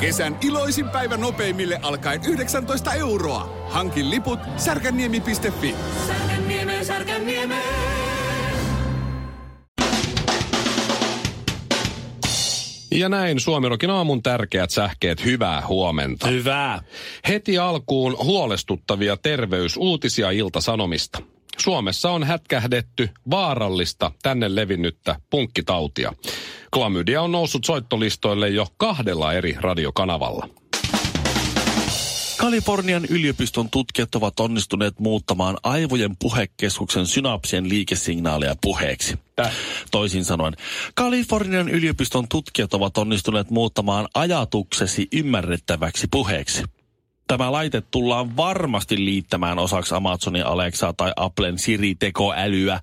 Kesän iloisin päivä nopeimille alkaen 19 euroa. Hankin liput särkänniemi.fi. Särkänniemi, Särkänniemi. Ja näin Suomirokin aamun tärkeät sähkeet. Hyvää huomenta. Hyvää. Heti alkuun huolestuttavia terveysuutisia Ilta-Sanomista. Suomessa on hätkähdetty vaarallista tänne levinnyttä punkkitautia. Klamydia on noussut soittolistoille jo kahdella eri radiokanavalla. Kalifornian yliopiston tutkijat ovat onnistuneet muuttamaan aivojen puhekeskuksen synapsien liikesignaaleja puheeksi. Tää. Toisin sanoen, Kalifornian yliopiston tutkijat ovat onnistuneet muuttamaan ajatuksesi ymmärrettäväksi puheeksi. Tämä laite tullaan varmasti liittämään osaksi Amazonin Alexaa tai Applen Siri-tekoälyä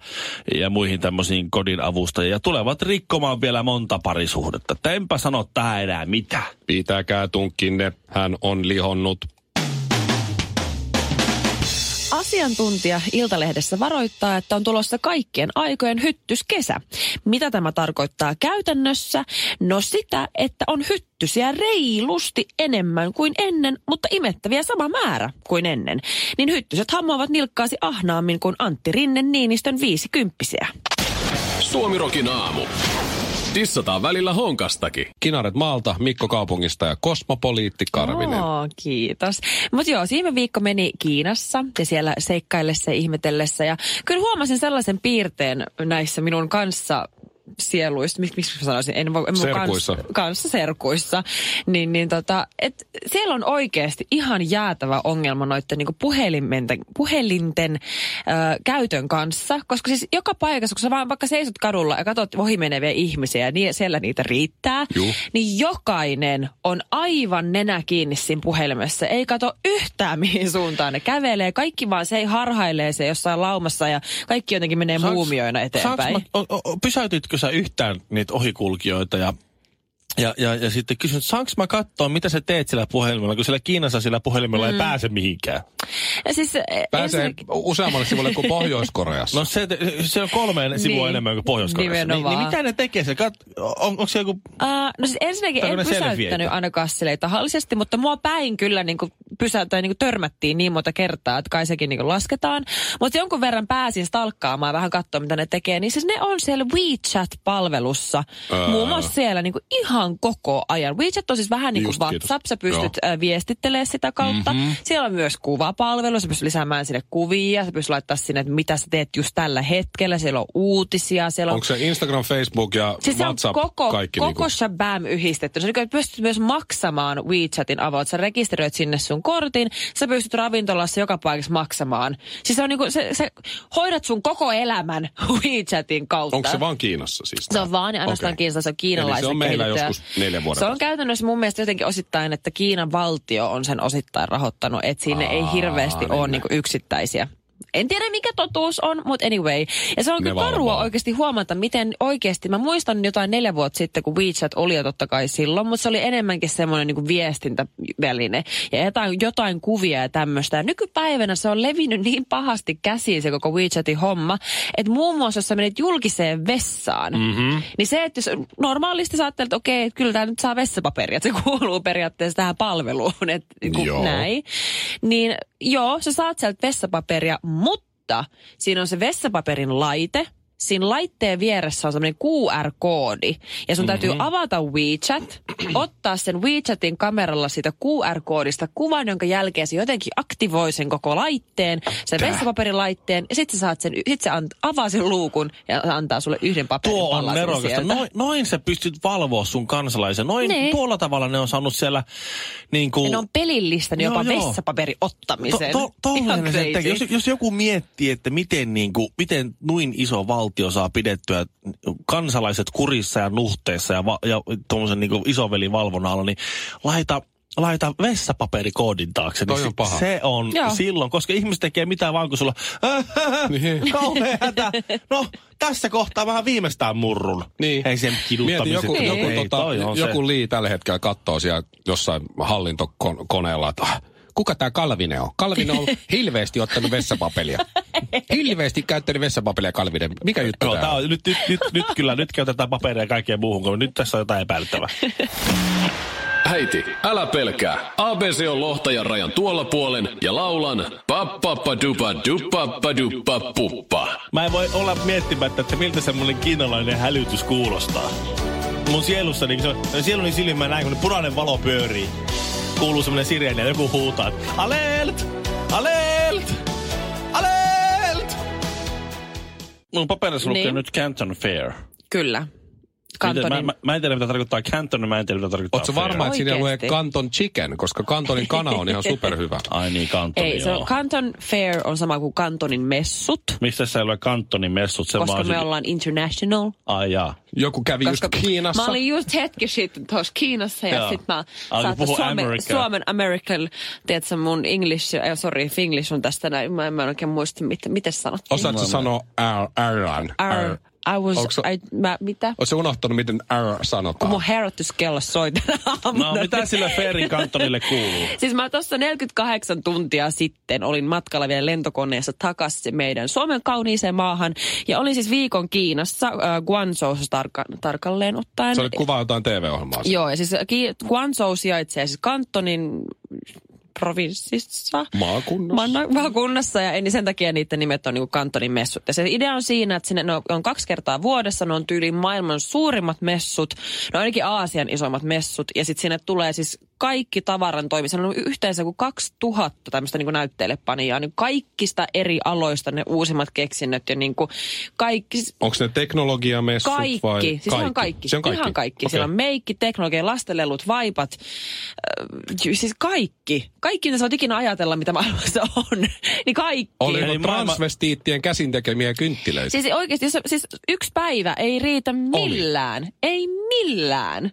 ja muihin tämmöisiin kodin avustajia. Ja tulevat rikkomaan vielä monta parisuhdetta. Enpä sano tähän enää mitään. Pitäkää tunkkinne, hän on lihonnut. Asiantuntija Iltalehdessä varoittaa, että on tulossa kaikkien aikojen hyttyskesä. Mitä tämä tarkoittaa käytännössä? No sitä, että on hyttysiä reilusti enemmän kuin ennen, mutta imettäviä sama määrä kuin ennen. Niin hyttyset hammoavat nilkkaasi ahnaammin kuin Antti Rinne Niinistön viisikymppisiä. Suomirokin aamu. Tissataan välillä honkastakin. Kinaret Maalta, Mikko Kaupungista ja kosmopoliitti Karvinen. Oo, kiitos. Mutta joo, viime viikko meni Kiinassa ja siellä seikkaillessa ja ihmetellessä. Ja kyllä huomasin sellaisen piirteen näissä minun kanssa sieluissa, miksi, miksi mä sanoisin, en, voi- en Serkuissa. Kanssa, kanssa serkuissa, niin, niin tota, et siellä on oikeasti ihan jäätävä ongelma noiden niin puhelinten, puhelinten ö, käytön kanssa, koska siis joka paikassa, kun sä vaan vaikka seisot kadulla ja katsot ohimeneviä ihmisiä ja niin, siellä niitä riittää, Juh. niin jokainen on aivan nenä kiinni siinä puhelimessa, ei kato yhtään mihin suuntaan ne kävelee, kaikki vaan se ei harhailee se jossain laumassa ja kaikki jotenkin menee Saanko- muumioina eteenpäin. saanko Mä, o, o, pysäytitkö sä yhtään niitä ohikulkijoita ja ja, ja, ja sitten kysyn, että saanko mä katsoa, mitä sä teet sillä puhelimella, kun siellä Kiinassa sillä puhelimella mm. ei pääse mihinkään. Ja siis, eh, Pääsee ensinnäkin- useammalle sivulle kuin Pohjois-Koreassa. No se, se on kolme sivua Niin, enemmän kuin Pohjois-Koreassa. Niin, niin mitä ne tekee? Se kat, on, onko se joku... Uh, no siis ensinnäkin en pysäyttänyt ainakaan silleen tahallisesti, mutta mua päin kyllä niin kuin pysä, tai niin kuin törmättiin niin monta kertaa, että kai sekin niin kuin lasketaan. Mutta jonkun verran pääsin stalkkaamaan vähän katsoa, mitä ne tekee. Niin siis ne on siellä WeChat-palvelussa. Ää. Muun muassa siellä niin kuin ihan koko ajan. WeChat on siis vähän niin kuin kiitos. WhatsApp. Sä pystyt äh, viestittelemään sitä kautta. Mm-hmm. Siellä on myös kuvapalvelu. Sä pystyt lisäämään sinne kuvia. Sä pystyt laittaa sinne, että mitä sä teet just tällä hetkellä. Siellä on uutisia. Siellä on Onko se Instagram, Facebook ja Siis se on WhatsApp koko, kaikki koko niinku? Shabam yhdistetty. Niin että pystyt myös maksamaan WeChatin avot. Sä rekisteröit sinne sun kortin, sä pystyt ravintolassa joka paikassa maksamaan. Siis se on niin kuin, se, se, hoidat sun koko elämän WeChatin kautta. Onko se vaan Kiinassa siis? Se on vaan ja ainoastaan Okei. Kiinassa, se on kiinalaisen Eli se on meillä kehitettyä. Joskus neljän vuoden Se on käytännössä mun mielestä jotenkin osittain, että Kiinan valtio on sen osittain rahoittanut, että sinne ei Aa, hirveästi niin ole näin. niinku yksittäisiä. En tiedä mikä totuus on, mutta anyway. Ja se on Ne kyllä karua oikeasti huomata, miten oikeasti, mä muistan jotain neljä vuotta sitten, kun WeChat oli jo totta kai silloin, mutta se oli enemmänkin semmoinen niin viestintäväline ja jotain, jotain kuvia ja tämmöistä. Ja nykypäivänä se on levinnyt niin pahasti käsiin se koko WeChatin homma, että muun muassa jos sä menet julkiseen vessaan, mm-hmm. niin se, että jos normaalisti sä ajattelet, että okei, että kyllä tämä nyt saa vessapaperia, että se kuuluu periaatteessa tähän palveluun, että niin Joo. näin. Niin joo, sä saat sieltä vessapaperia, mutta siinä on se vessapaperin laite. Siinä laitteen vieressä on semmoinen QR-koodi. Ja sun mm-hmm. täytyy avata WeChat, ottaa sen WeChatin kameralla siitä QR-koodista kuvan, jonka jälkeen se jotenkin aktivoi sen koko laitteen, sen vessapaperilaitteen, ja sitten sä saat sen, sit se ant, avaa sen luukun ja antaa sulle yhden paperin Tuo on nerokasta. Noin, noin sä pystyt valvoa sun kansalaisen. Noin Niin. tuolla tavalla ne on saanut siellä niin kuin... Ne on pelillistänyt Joo, jopa joo. vessapaperin ottamisen. To, to, se tekee. jos, jos joku miettii, että miten, niin kuin, miten noin iso valtio saa pidettyä kansalaiset kurissa ja nuhteessa ja, va, ja tuommoisen niin isoveli valvonnan alla, niin laita laita vessapaperikoodin taakse. Toi niin on se- paha. Se on Joo. silloin, koska ihmiset tekee mitään vaan, kun sulla Niin. hätä. No, tässä kohtaa vähän viimeistään murrun. Niin. Ei sen Mieti, kiduttamisen. joku, Niin. joku, Ei, tota, joku lii tällä hetkellä katsoo siellä jossain hallintokoneella, että ah, kuka tämä Kalvinen on? Kalvinen on hilveästi ottanut vessapaperia. Hilveästi käyttänyt vessapaperia Kalvinen. Mikä juttu tää tää on? on, nyt, nyt, nyt, nyt, kyllä, nyt käytetään paperia ja kaikkeen muuhun, kun nyt tässä on jotain epäilyttävää. Äiti, älä pelkää. ABC on lohtajan rajan tuolla puolen ja laulan pappappadupa duppappaduppa puppa. Mä en voi olla miettimättä, että miltä semmoinen kiinalainen hälytys kuulostaa. Mun sielussa, niin se, sieluni silmä näin, kun punainen valo pyörii. Kuuluu semmoinen sireeni ja joku huutaa, että alert! Alert! Alert! Mun paperissa lukee Niin. nyt Canton Fair. Kyllä. Miten, mä, Kantonin. mä, mä, en tiedä, mitä tarkoittaa Canton, ja mä en tiedä, mitä tarkoittaa Oletko varma, että siinä lue Oikeesti. Kanton Chicken, koska Kantonin kana on ihan superhyvä. Ai niin, Kantoni, Ei, se on, Canton Fair on sama kuin Kantonin messut, Mistä se ei ole Kantonin messut? Se koska vaan me se- ollaan international. Ai jaa. Joku kävi Koska just Kiinassa. Mä olin just hetki sitten tuossa Kiinassa ja sitten mä puhua Suomen, American. Suomen American, tiedätkö mun English, äh, sorry, Finglish on tästä näin, mä en, mä en oikein muista, mitä, miten sanottiin. Osaatko sanoa? R, I was, Onko se- I, mä, mitä? Oletko unohtanut, miten R Kun sanotaan? mun herätyskello soi tänä aamuna. No, mitä sille Fairin Kantonille kuuluu? Siis mä tuossa 48 tuntia sitten olin matkalla vielä lentokoneessa takaisin meidän Suomen kauniiseen maahan. Ja olin siis viikon Kiinassa, äh, Guangzhoussa tarka- tarkalleen ottaen. Se oli kuva jotain TV-ohjelmaa. Joo, ja siis Guangzhou sijaitsee siis Kantonin provinssissa. Maakunnassa. Manna- maakunnassa ja niin sen takia niiden nimet on niin kantonin messut. Ja se idea on siinä, että sinne ne on, on kaksi kertaa vuodessa, ne on tyyliin maailman suurimmat messut, no ainakin Aasian isoimmat messut. Ja sitten sinne tulee siis kaikki tavaran toimi. Siellä on yhteensä kuin 2000 tämmöistä niin näytteilepanijaa, niin kaikista eri aloista ne uusimmat keksinnöt ja niin kuin kaikki, Onko ne teknologiamessut kaikki. vai? Siis se on kaikki. Se on kaikki. Ihan kaikki. Okei. Siellä on meikki, teknologia, lastenlelut, vaipat. Äh, siis kaikki. Kaikki, mitä sä voit ikinä ajatella, mitä maailmassa on. niin kaikki. Oli Eli maailma- transvestiittien käsin tekemiä kynttilöitä. Siis oikeasti, jos, siis yksi päivä ei riitä millään. Ei millään.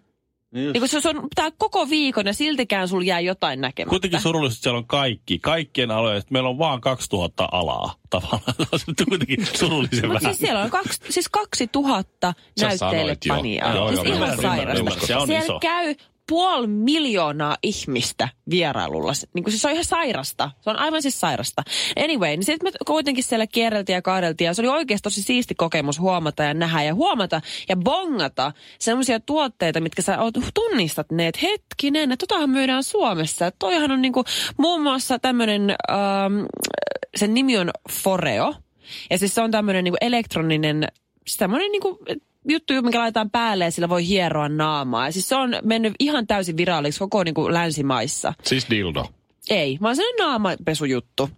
Niin kun se, se on tää koko viikon ja siltikään sul jää jotain näkemättä. Kuitenkin surullisesti siellä on kaikki, kaikkien alojen, että meillä on vaan 2000 alaa tavallaan. Se on kuitenkin surullisen Mutta vähän. siis siellä on kaksi, siis 2000 Sä näytteilepaniaa. Joo, Siis joo, ihan ymmärrän, sairasta. ymmärrän, se on siellä iso. käy puoli miljoonaa ihmistä vierailulla. Niin kuin siis se on ihan sairasta. Se on aivan siis sairasta. Anyway, niin sitten me kuitenkin siellä kierreltiin ja kaadeltiin. Ja se oli oikeasti tosi siisti kokemus huomata ja nähdä ja huomata ja bongata semmoisia tuotteita, mitkä sä oot, tunnistat ne, että hetkinen, että totahan myydään Suomessa. Että toihan on niinku muun muassa tämmöinen, ähm, sen nimi on Foreo. Ja siis se on tämmöinen niinku elektroninen, siis tämmöinen niinku juttu, mikä laitetaan päälle ja sillä voi hieroa naamaa. Ja siis se on mennyt ihan täysin viraaliksi koko niinku länsimaissa. Siis dildo. Ei, vaan se on naamapesujuttu.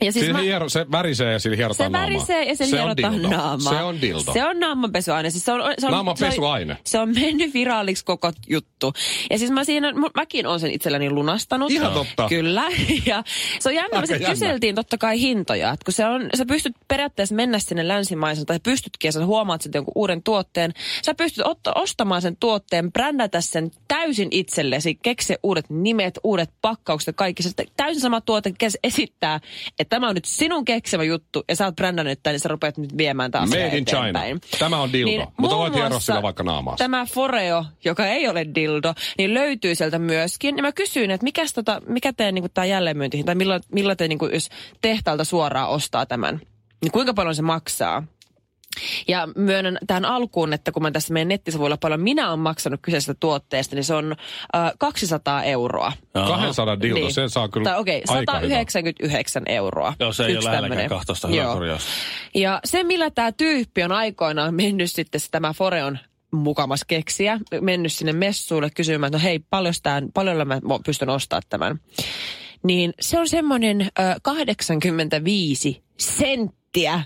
Ja siis Siis mä, hiero, se värisee ja sillä hierotaan se naamaa. värisee ja sen se on hierotaan dildo. naamaa. Se on dildo. Se on naamanpesuaine. Siis se on, se on, Naamanpesuaine. Se on, se on mennyt viraaliksi koko juttu. Ja siis mä siinä, mäkin olen sen itselläni lunastanut. Ihan totta. Kyllä. Ja se on jännä, me kyseltiin totta kai hintoja. Että kun se on, sä pystyt periaatteessa mennä sinne länsimaisen, tai pystytkin, ja sä huomaat sitten jonkun uuden tuotteen. Sä pystyt otta, ostamaan sen tuotteen, brändätä sen täysin itsellesi, keksiä uudet nimet, uudet pakkaukset ja kaikki. Se täysin sama tuote kes- esittää, että tämä on nyt sinun keksimä juttu, ja sä oot brändännyt tämän, niin sä rupeat nyt viemään taas Made in China. Tämä on dildo, mutta muun voit hieroa sillä vaikka naamaasi. Tämä Foreo, joka ei ole dildo, niin löytyy sieltä myöskin. Ja mä kysyin, että mikäs tota, mikä teidän niin tämä jälleenmyyntihin, tai millä, millä te niin kuin, jos tehtaalta suoraan ostaa tämän, niin kuinka paljon se maksaa? Ja myönnän tähän alkuun, että kun mä tässä meidän nettisivuilla paljon minä olen maksanut kyseisestä tuotteesta, niin se on äh, 200 euroa. Jaha. 200 dildo, Niin. sen saa kyllä Tai okei, okay, aika hyvä. 199 euroa. Joo, se ei Yksi ole lähelläkään tämmönen. 12 hyvä Joo. korjaus. Ja se, millä tämä tyyppi on aikoinaan mennyt sitten, se tämä Foreon mukamas keksiä, mennyt sinne messuille kysymään, että no hei, paljon, tämän, paljon mä pystyn ostamaan tämän. Niin se on semmoinen ö, 85 senttiä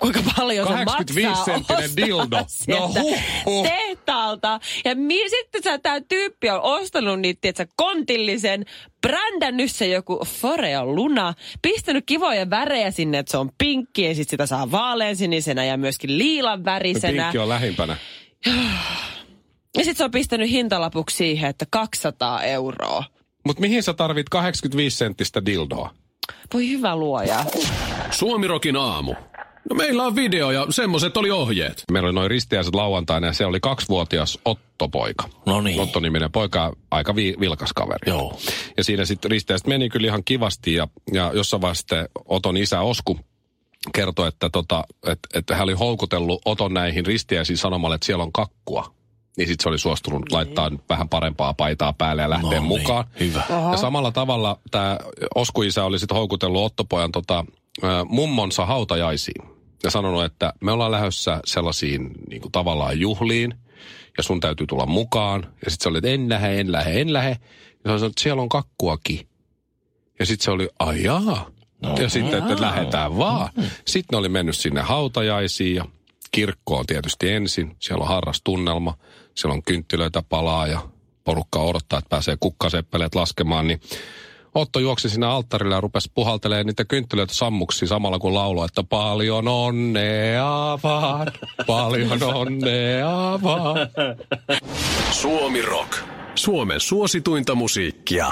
kuinka paljon se 85 maksaa dildo. No huh, huh. tehtaalta. Ja mi- sitten sä, tää tyyppi on ostanut niitä, tietsä, kontillisen, brändännyt se joku Foreo Luna, pistänyt kivoja värejä sinne, että se on pinkki ja sitten sitä saa vaaleansinisenä ja myöskin liilan värisenä. Pinkki on lähimpänä. Ja sitten se on pistänyt hintalapuksi siihen, että 200 euroa. Mutta mihin sä tarvit 85 senttistä dildoa? Voi hyvä luoja. Suomirokin aamu. No meillä on video ja semmoset oli ohjeet. Meillä oli noin ristiäiset lauantaina ja se oli kaksivuotias Otto-poika. No niin. Otto-niminen poika, aika vi- vilkas kaveri. Joo. Ja siinä sitten ristiäiset meni kyllä ihan kivasti ja, ja jossain vaiheessa sitten Oton isä Osku kertoi, että, tota, että, että hän oli houkutellut Oton näihin ristiäisiin sanomalla, että siellä on kakkua. niin sitten se oli suostunut laittaa vähän parempaa paitaa päälle ja lähteä No niin, mukaan. hyvä. Ja samalla tavalla tämä Osku-isä oli sitten houkutellut Ottopojan tota, ö, mummonsa hautajaisiin. Ja sanonut, että me ollaan lähdössä sellaisiin niin kuin tavallaan juhliin, ja sun täytyy tulla mukaan. Ja sitten se oli, että en lähde, en lähde, en lähde. Ja se sanoi, että siellä on kakkuakin. Ja sitten se oli, ai jaa. No, ja sitten, että lähdetään vaan. Sitten ne oli mennyt sinne hautajaisiin ja kirkkoon tietysti ensin. Siellä on harrastunnelma, siellä on kynttilöitä palaa ja porukka odottaa, että pääsee kukkaseppeleet laskemaan. Niin Otto juoksi sinne alttarille ja rupesi puhaltelemaan niitä kynttilöitä sammuksi samalla kun lauloi, että paljon onnea vaan, paljon onnea vaan. Suomi Rock. Suomen suosituinta musiikkia.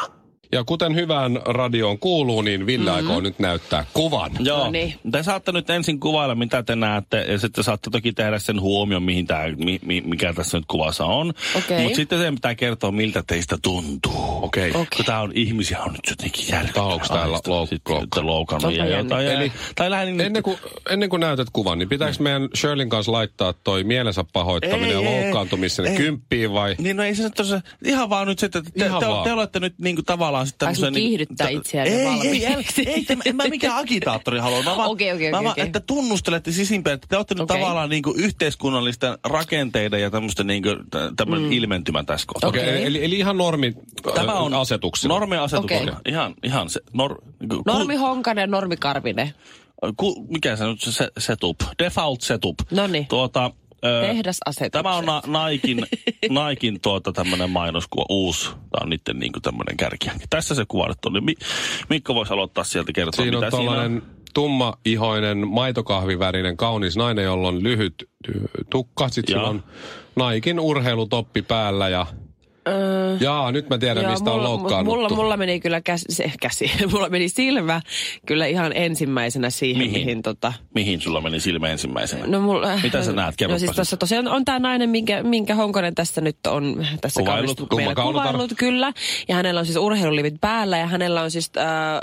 Ja kuten hyvään radioon kuuluu, niin Ville mm-hmm. aikoo nyt näyttää kuvan. Joo. No niin. Te saatte nyt ensin kuvailla, mitä te näette, ja sitten saatte toki tehdä sen huomion, mihin tää, mi, mi, mikä tässä nyt kuvassa on. Okei. Mutta sitten se pitää kertoa, miltä teistä tuntuu. Okei. Okei. Kun tää on ihmisiä on nyt jotenkin järkyttävää. Tai onks tää Aista. louk- Sitten- louk- sitten loukannut ja jotain. Ja, Eli- tai Ennen kuin, ennen kuin näytät kuvan, niin pitääkö meidän Shirlin kanssa laittaa toi mielensä pahoittaminen ja Ei, ei, loukkaantumisen ei. kymppiin vai? Niin no ei se nyt ihan vaan nyt sitten, että te, Ihan te, te, olette nyt niinku tavallaan sitten Ai sun tämmösen... kiihdyttää itseään jo ei, ei, ei, valmiiksi. ei, te, en mä mikään agitaattori halua. Mä vaan, Okei, okei, mä okei, vaan okei. että tunnustelette sisimpään, että te olette nyt Okei. tavallaan niinku yhteiskunnallisten rakenteiden ja tämmöisten niinku tä- tämmöinen mm. ilmentymä tässä kohtaa. Okei, Okei. eli, eli ihan normi Tämä on asetuksilla. Normiasetuksella. Okei. Ihan, ihan se. Nor, ku- Normi Honkanen, Normi Karvinen. Ku, mikä se nyt se se setup? Default setup. Noniin. Tuota, ö, Tehdasasetukset. Tämä on na- Naikin, Naikin tuota tämmöinen mainoskuva, uusi. Tämä on niiden niinku tämmöinen kärki. Tässä se kuva nyt on. Mi- Mikko voisi aloittaa sieltä kertoa, Siinä on mitä siinä tällainen on. tummaihoinen maitokahvivärinen kaunis nainen, jolla on lyhyt tukka. Sitten sillä on Naikin urheilutoppi päällä ja... Öö, Jaa, nyt mä tiedän, Joo, mistä on mulla, loukkaannuttu. mulla, mulla meni kyllä käsi, se, käsi, mulla meni silmä kyllä ihan ensimmäisenä siihen, Mihin? mihin, tota, Mihin sulla meni silmä ensimmäisenä? No mulla, Mitä sä näet? No Kerropa siis siis. tuossa tosiaan on tämä nainen, minkä, minkä Honkonen tässä nyt on tässä kaunotar. kuvaillut, kyllä. Ja hänellä on siis urheilulivit päällä ja hänellä on siis, äh,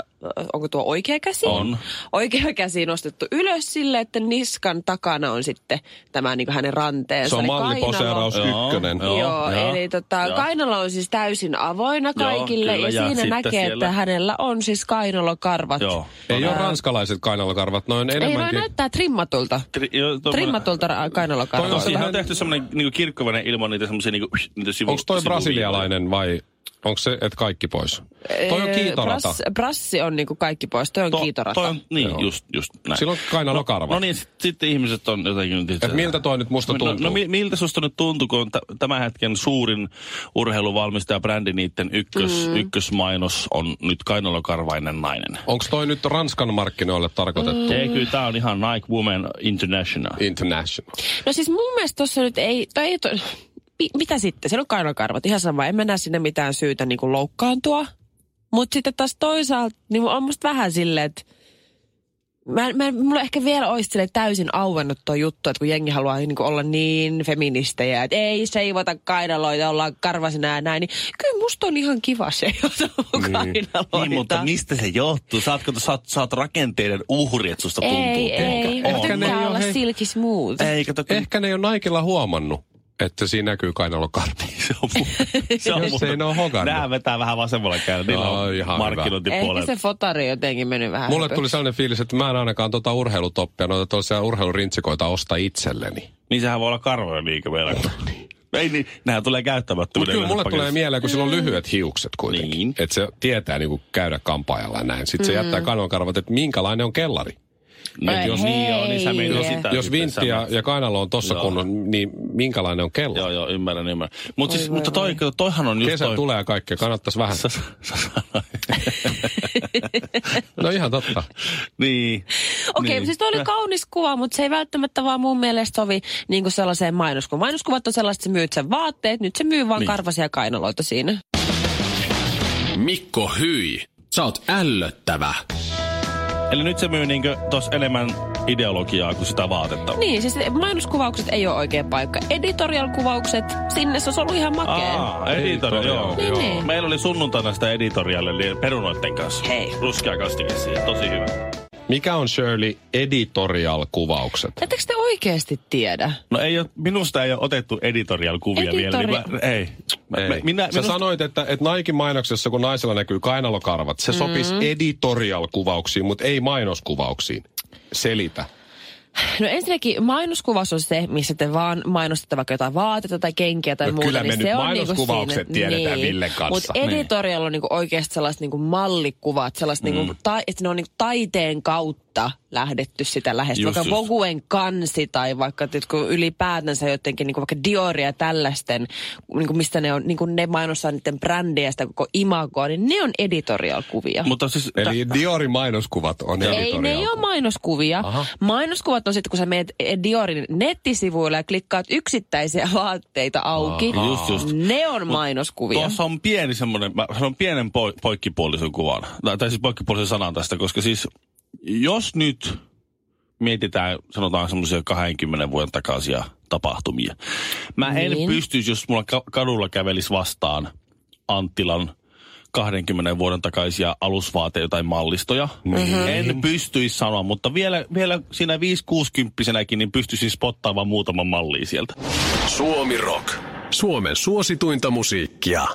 onko tuo oikea käsi? On. Oikea käsi nostettu ylös sille, että niskan takana on sitten tämä niin hänen ranteensa. Se on malliposeeraus Joo, ykkönen. joo. Joo, joo, eli tota, joo. kainalo on siis täysin avoinna Joo, kaikille kyllä, ja, ja siinä näkee, siellä- että hänellä on siis kainalokarvat. Joo. Ei ole ranskalaiset kainalokarvat, noin Ei, no enemmänkin... näyttää trimmatulta. Tri, jo, tommonen- Trimmatulta ra- Toi on tehty semmoinen niinku kirkkovainen ilman niitä semmoisia niinku, niitä sivu, Onko toi brasilialainen vai onko se, että kaikki pois? Toi on Ee, kiitorata. Brass, brassi on niinku kaikki pois, toi on To- kiitorata. Toi on, niin, Joo. just, just näin. Sillä on kainalokarvat. No, no niin, sit, sitten ihmiset on jotenkin... Et miltä toi nyt musta no, tuntuu? no, mi- miltä susta nyt tuntuu, kun on t- tämän hetken suurin urheiluvalmistaja brändi niiden ykkös, mm. ykkösmainos on nyt kainalokarvainen nainen? Onko toi nyt Ranskan markkinoille tarkoitettu? Ei, kyllä tämä on ihan Nike Women International. International. No siis mun mielestä tuossa nyt ei, toi ei to, mitä sitten? Siellä on kainalokarvat, ihan sama. En mä näe sinne mitään syytä niinku loukkaantua. Mutta sitten taas toisaalta, niin on musta vähän silleen, että Mä, mä, mulla ehkä vielä olisi täysin auennut tuo juttu, että kun jengi haluaa niin olla niin feministejä, että ei seivota kainaloita, ollaan karvasina ja näin, niin kyllä musta on ihan kiva seivota mun kainaloita. Niin, mutta mistä se johtuu? Saatko, sä oot, sä oot rakenteiden uhri, että susta tuntuu? Ei, ei, Ehkä ne ei hei- silky smooth. Ei, kato, kun Ehkä ne ei ole Nikella huomannut, että siinä näkyy kainalokarvi. se on, mu- se on muuten- ei ne oo hokannut. Nää vetää vähän vasemmalla kädellä. Niillä No, on ihan markkinointipuolella. Ehkä se fotari jotenkin mennyt vähän. Mulle niin tuli sellainen fiilis, että mä en ainakaan tota urheilutoppia, noita toisia urheilurintsikoita osta itselleni. Niin sehän voi olla karvoja liikä vielä. Ei niin, nehän tulee käyttämättömyyden. Mutta kyllä mulle yleensä tulee paketissa. mieleen, kun sillä on lyhyet hiukset kuitenkin. Niin. Että se tietää niinku käydä kampaajalla ja näin. Sitten se jättää kainalokarvat, että minkälainen on kellari. Niin, jos niin on, niin sä Jos- sitä. Jos vintti ja, sä- ja kainalo on tossa Joo. kunnon, niin minkälainen on kellari? Joo, joo, ymmärrän, ymmärrän. Mut siis, mutta toi, toihan on just Kesä toi... tulee ja kaikkea, kannattaisi vähän. Sä, sä sanoit. No ihan totta. niin. Okei, niin. niin. siis toi oli kaunis kuva, mutta se ei välttämättä vaan mun mielestä sovi niin kuin sellaiseen mainoskuvaan. Mainoskuvat on sellaiset, että sä myyt sen vaatteet, nyt se myy vaan Niin. niin. karvasia kainaloita siinä. Mikko Hyi, sä oot ällöttävä. Eli nyt se myy niinkö tos enemmän ideologiaa kuin sitä vaatetta. Niin, siis mainoskuvaukset ei ole oikea paikka. Editorial-kuvaukset, sinne se olisi ollut ihan makea. Aa, editorial, joo. Niin, joo. niin. Meillä oli sunnuntaina sitä editorialle eli perunoitten kanssa. Hei. Ruskea kastike siihen, tosi hyvä. Mikä on Shirley editorial-kuvaukset? Ettekö te oikeasti tiedä? No ei ole, minusta ei ole otettu editorial-kuvia Editori- vielä. Niin mä, ei. Mä, Ei. mä- minä, Sä minusta, sanoit, että, että Naikin mainoksessa, kun naisella näkyy kainalokarvat, se sopisi Mm. editorial-kuvauksiin, mutta ei mainoskuvauksiin. Selitä. No ensinnäkin mainoskuvaus on se, missä te vaan mainostatte vaikka jotain vaatetta tai kenkiä tai No muuta. kyllä me niin nyt se on mainoskuvaukset niinku tiedetään Villen kanssa. Mutta Niin. editorial on niinku oikeasti sellaiset niinku mallikuvat, sellaiset Mm. niinku, ta- että ne on niinku taiteen kautta lähdetty sitä lähestyä. Just, Vaikka just. Voguen kansi tai vaikka ylipäätänsä jotenkin niinku vaikka Dioria tällaisten, niinku mistä ne on, niinku ne mainostaa niiden brändiä sitä koko imagoa, niin ne on editorial-kuvia. mutta siis, Eli Diorin mainoskuvat on Ei, ne ei ole mainoskuvia. Aha. Mainoskuvat on sitten, kun sä menet Diorin nettisivuille ja klikkaat yksittäisiä vaatteita auki. Aha. Just, just. Ne on mainoskuvia. Tuossa on pieni semmoinen, mä sanon pienen po, poikkipuolisen kuvan, tai, tai siis poikkipuolisen sanan tästä, koska siis jos nyt mietitään, sanotaan semmoisia 20 vuoden takaisia tapahtumia. Mä en Niin. pystyisi, jos mulla ka- kadulla kävelisi vastaan Anttilan 20 vuoden takaisia alusvaateita tai mallistoja. Mm-hmm. En pystyisi sanoa, mutta vielä, vielä siinä 5-60-vuotiaanakin niin pystyisin spottaamaan muutaman mallia sieltä. Suomi Rock. Suomen suosituinta musiikkia.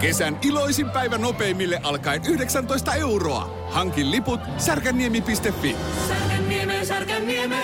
Kesän iloisin päivä nopeimille alkaen 19 euroa. Hankin liput särkänniemi.fi. Särkänniemi, särkänniemi.